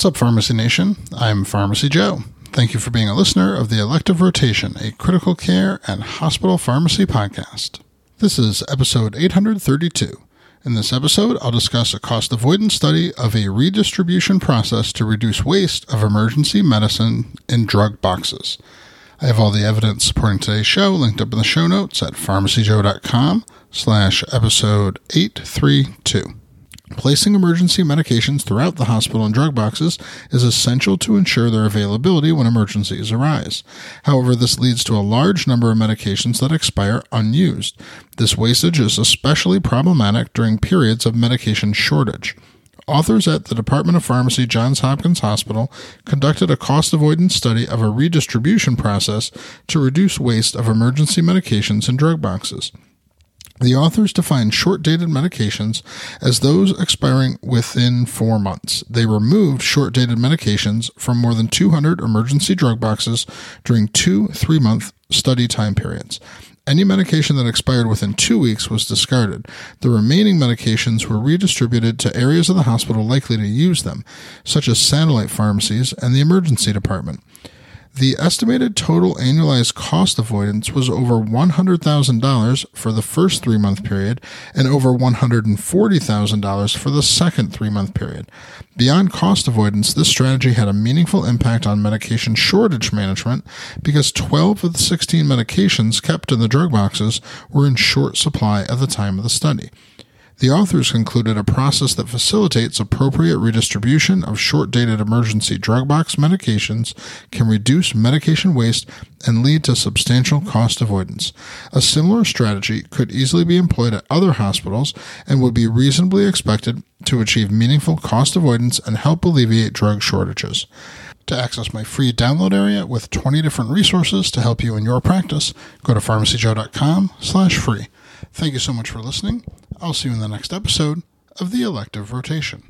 What's up, Pharmacy Nation? I'm Pharmacy Joe. Thank you for being a listener of the Elective Rotation, a critical care and hospital pharmacy podcast. This is episode 832. In this episode, I'll discuss a cost avoidance study of a redistribution process to reduce waste of emergency medicine in drug boxes. I have all the evidence supporting today's show linked up in the show notes at pharmacyjoe.com slash episode 832. Placing emergency medications throughout the hospital in drug boxes is essential to ensure their availability when emergencies arise. However, this leads to a large number of medications that expire unused. This wastage is especially problematic during periods of medication shortage. Authors at the Department of Pharmacy, Johns Hopkins Hospital, conducted a cost avoidance study of a redistribution process to reduce waste of emergency medications in drug boxes. The authors define short dated medications as those expiring within four months. They removed short dated medications from more than 200 emergency drug boxes during two three month study time periods. Any medication that expired within two weeks was discarded. The remaining medications were redistributed to areas of the hospital likely to use them, such as satellite pharmacies and the emergency department. The estimated total annualized cost avoidance was over $100,000 for the first three month period and over $140,000 for the second three month period. Beyond cost avoidance, this strategy had a meaningful impact on medication shortage management because 12 of the 16 medications kept in the drug boxes were in short supply at the time of the study. The authors concluded a process that facilitates appropriate redistribution of short dated emergency drug box medications can reduce medication waste and lead to substantial cost avoidance. A similar strategy could easily be employed at other hospitals and would be reasonably expected to achieve meaningful cost avoidance and help alleviate drug shortages. To access my free download area with 20 different resources to help you in your practice, go to pharmacyjoe.com slash free. Thank you so much for listening. I'll see you in the next episode of the Elective Rotation.